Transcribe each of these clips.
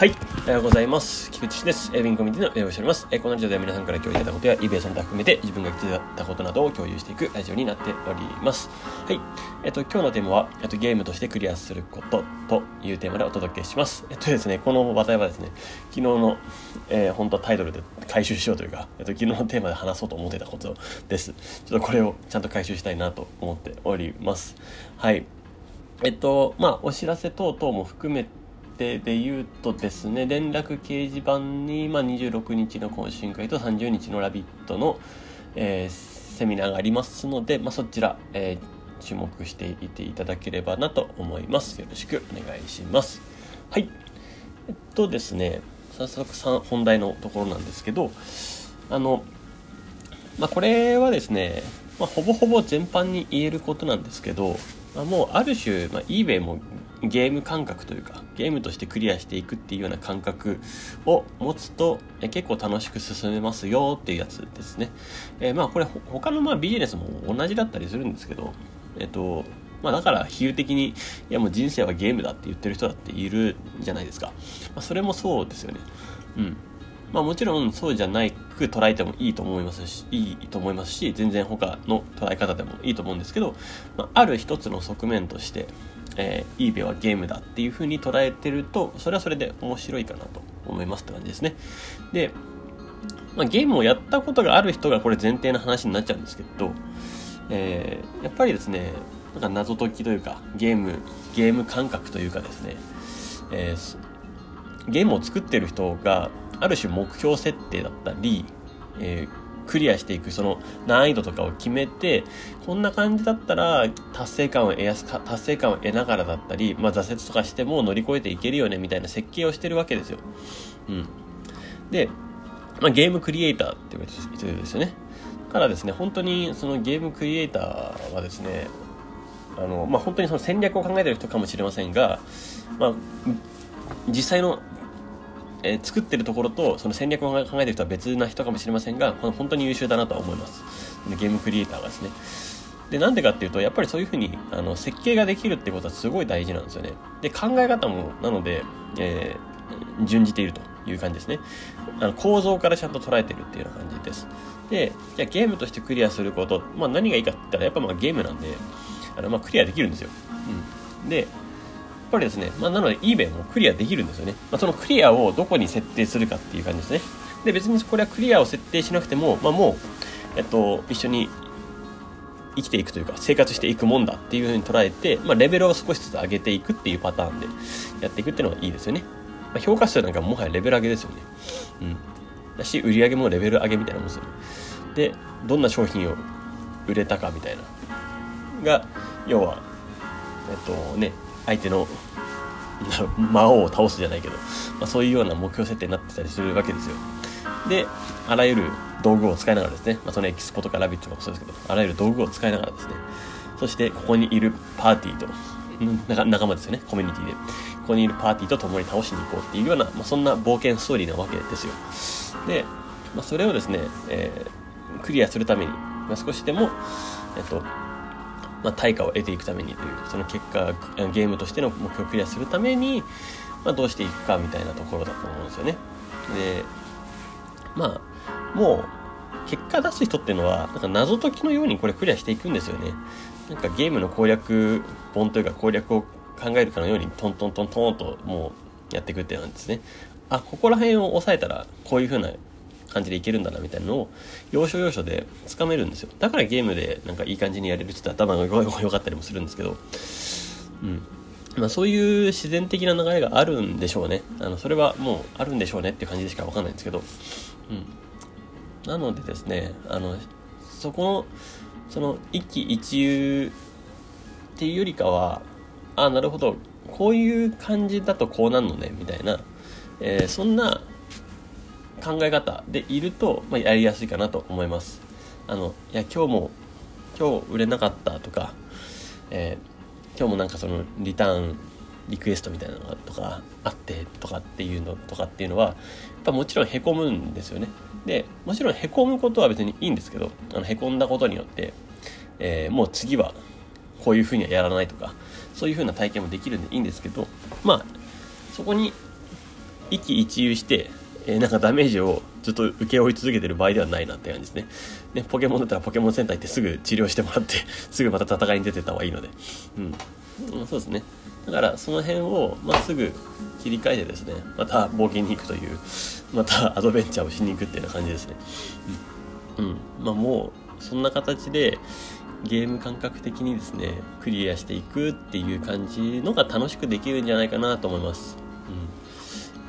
はい、おはようございます。菊池氏です。エビンコミュニティの運営をしております。えこのラジオでは皆さんから共有いただいたことや、イベースの他含めて自分が気づいたことなどを共有していくラジオになっております。はい。えっと、今日のテーマは、えっと、ゲームとしてクリアすることというテーマでお届けします。えっとですね、この話題はですね、昨日の、えー、本当はタイトルで回収しようというか、えっと、昨日のテーマで話そうと思ってたことです。ちょっとこれをちゃんと回収したいなと思っております。はい。えっと、まあ、お知らせ等々も含めて、てで言うとですね、連絡掲示板に、まあ、26日の懇親会と30日のラビットの、えー、セミナーがありますので、まあ、そちら、えー、注目していていただければなと思います。よろしくお願いします。はい。えっとですね、早速本題のところなんですけど、あの、まあ、これはですね、まあ、ほぼほぼ全般に言えることなんですけど、まあ、もうある種、まあ、eBay もゲーム感覚というかゲームとしてクリアしていくっていうような感覚を持つとえ結構楽しく進めますよっていうやつですね、えー、まあこれ他のまあビジネスも同じだったりするんですけどえっとまあだから比喩的にいやもう人生はゲームだって言ってる人だっているじゃないですか、まあ、それもそうですよね。うん。まあもちろんそうじゃないく捉えてもいいと思いますし、いいと思いますし、全然他の捉え方でもいいと思うんですけど、まあ、ある一つの側面として、えー、eBay はゲームだっていう風に捉えてると、それはそれで面白いかなと思いますって感じですね。で、まあ、ゲームをやったことがある人がこれ前提の話になっちゃうんですけど、えー、やっぱりですね、なんか謎解きというか、ゲーム、ゲーム感覚というかですね、えー、ゲームを作ってる人が、ある種目標設定だったり、えークリアしていくその難易度とかを決めてこんな感じだったら達成感を得やすか達成感を得ながらだったり、まあ、挫折とかしても乗り越えていけるよねみたいな設計をしてるわけですよ。うん、で、まあ、ゲームクリエイターっていうことですよね。だからですね本当にそのゲームクリエイターはですねあの、まあ、本当にその戦略を考えてる人かもしれませんが、まあ、実際のえー、作ってるところとその戦略を考えてる人は別な人かもしれませんが本当に優秀だなとは思います。ゲームクリエイターがですね。でなんでかっていうとやっぱりそういうふうにあの設計ができるってことはすごい大事なんですよね。で考え方もなので、えー、準じているという感じですね。あの構造からちゃんと捉えてるっていうような感じです。でじゃあゲームとしてクリアすること、まあ、何がいいかって言ったらやっぱまあゲームなんであのまあクリアできるんですよ、うん、でぱりですね、まあ、なので eBay もクリアできるんですよね。まあ、そのクリアをどこに設定するかっていう感じですね。で、別にこれはクリアを設定しなくても、まあ、もう、えっと、一緒に生きていくというか、生活していくもんだっていうふうに捉えて、まあ、レベルを少しずつ上げていくっていうパターンでやっていくっていうのがいいですよね。まあ、評価数なんかもはやレベル上げですよね。うん。だし、売り上げもレベル上げみたいなもんですよね。で、どんな商品を売れたかみたいな。が、要は、えっとね、相手の魔王を倒すじゃないけど、まあ、そういうような目標設定になってたりするわけですよ。で、あらゆる道具を使いながらですね、まあ、そのエキスポとかラビットとかもそうですけど、あらゆる道具を使いながらですね、そしてここにいるパーティーと、仲間ですよね、コミュニティで。ここにいるパーティーと共に倒しに行こうっていうような、まあ、そんな冒険ストーリーなわけですよ。で、まあ、それをですね、えー、クリアするために、まあ、少しでも、えっと、まあ、対価を得ていくためにというその結果ゲームとしての目標をクリアするために、まあ、どうしていくかみたいなところだと思うんですよね。でまあもう結果出す人っていうのはなんか謎解きのようにこれクリアしていくんですよね。なんかゲームの攻略本というか攻略を考えるかのようにトントントントンともうやっていくっていうなんですね。あここら辺を押さえたらこういう風な感じでいけるんだなみたいなのを要所要所でつかめるんですよ。だからゲームでなんかいい感じにやれるって言ったら頭が 良かったりもするんですけど。うん。まあ、そういう自然的な流れがあるんでしょうね。あのそれはもうあるんでしょうねっていう感じでしか分かんないんですけど、うん、なのでですねあのそこのその一喜一憂っていうよりかはあなるほど。こういう感じだとこうなんのねみたいな、えー、そんな考え方でいると、まあ、やりやすいかなと思います。あのいや今日も今日売れなかったとか、えー、今日もなんかそのリターンリクエストみたいなのがとかあってとかっていうのとかっていうのはやっぱもちろんへこむんですよね。でもちろんへこむことは別にいいんですけどあのへこんだことによって、えー、もう次はこういうふうにはやらないとかそういうふうな体験もできるんでいいんですけどまあそこに一喜一憂して、えー、なんかダメージをずっと受け負い続けてる場合ではないなって感じですね。ね、ポケモンだったらポケモンセンター行ってすぐ治療してもらって、すぐまた戦いに出てた方がいいので。うん。そうですね。だからその辺をまっすぐ切り替えてですね、また冒険に行くという、またアドベンチャーをしに行くっていうような感じですね。うん。うん。まあもう、そんな形で、ゲーム感覚的にですね、クリアしていくっていう感じのが楽しくできるんじゃないかなと思います。うん。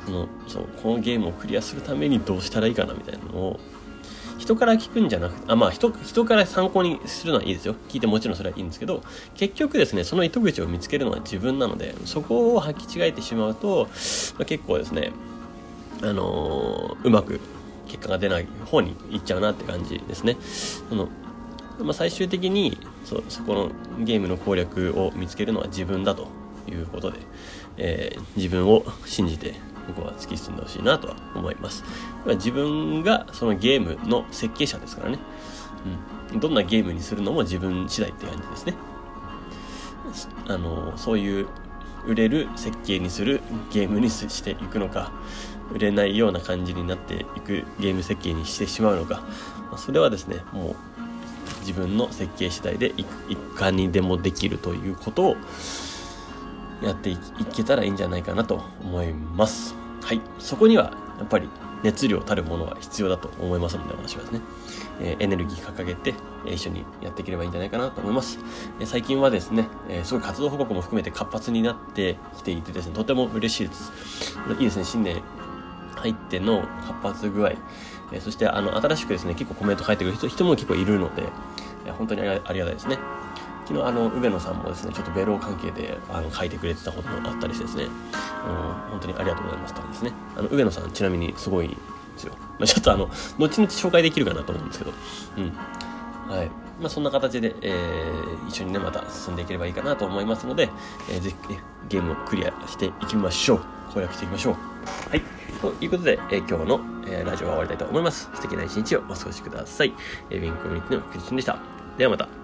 のそうこのゲームをクリアするためにどうしたらいいかなみたいなのを人から聞くんじゃなくてあまあ人人から参考にするのはいいですよ聞いてもちろんそれはいいんですけど結局ですねその糸口を見つけるのは自分なのでそこを履き違えてしまうと、まあ、結構ですねあのー、うまく結果が出ない方に行っちゃうなって感じですね。そのまあ、最終的にそそこのゲームの攻略を見つけるのは自分だということで、えー、自分を信じて僕は突き進んでほしいなとは思います。自分がそのゲームの設計者ですからね。うん。どんなゲームにするのも自分次第って感じですね。あの、そういう売れる設計にするゲームにしていくのか、売れないような感じになっていくゲーム設計にしてしまうのか、それはですね、もう自分の設計次第でいかにでもできるということをやっていけたらいいんじゃないかなと思います。はい。そこには、やっぱり熱量たるものが必要だと思いますので、私はですね、え、エネルギー掲げて、え、一緒にやっていければいいんじゃないかなと思います。え、最近はですね、えすごい活動報告も含めて活発になってきていてですね、とても嬉しいです。いいですね、新年入っての活発具合、えそしてあの新しくですね、結構コメント書いてくる人も結構いるので、え本当にありがたいですね。昨日あの梅野さんもですねちょっとベロー関係であの書いてくれてたこともあったりしてですね本当にありがとうございますとですねあの上野さんちなみにすごいですよ、まあ、ちょっとあの後々紹介できるかなと思うんですけどうんはいまあ、そんな形で、えー、一緒にね、また進んでいければいいかなと思いますので、えー、ぜひ、ね、ゲームをクリアしていきましょう。攻略していきましょう。はい。ということで、えー、今日の、えー、ラジオは終わりたいと思います。素敵な一日をお過ごしください。えー、ウィンコミュニティのクリスチンでした。ではまた。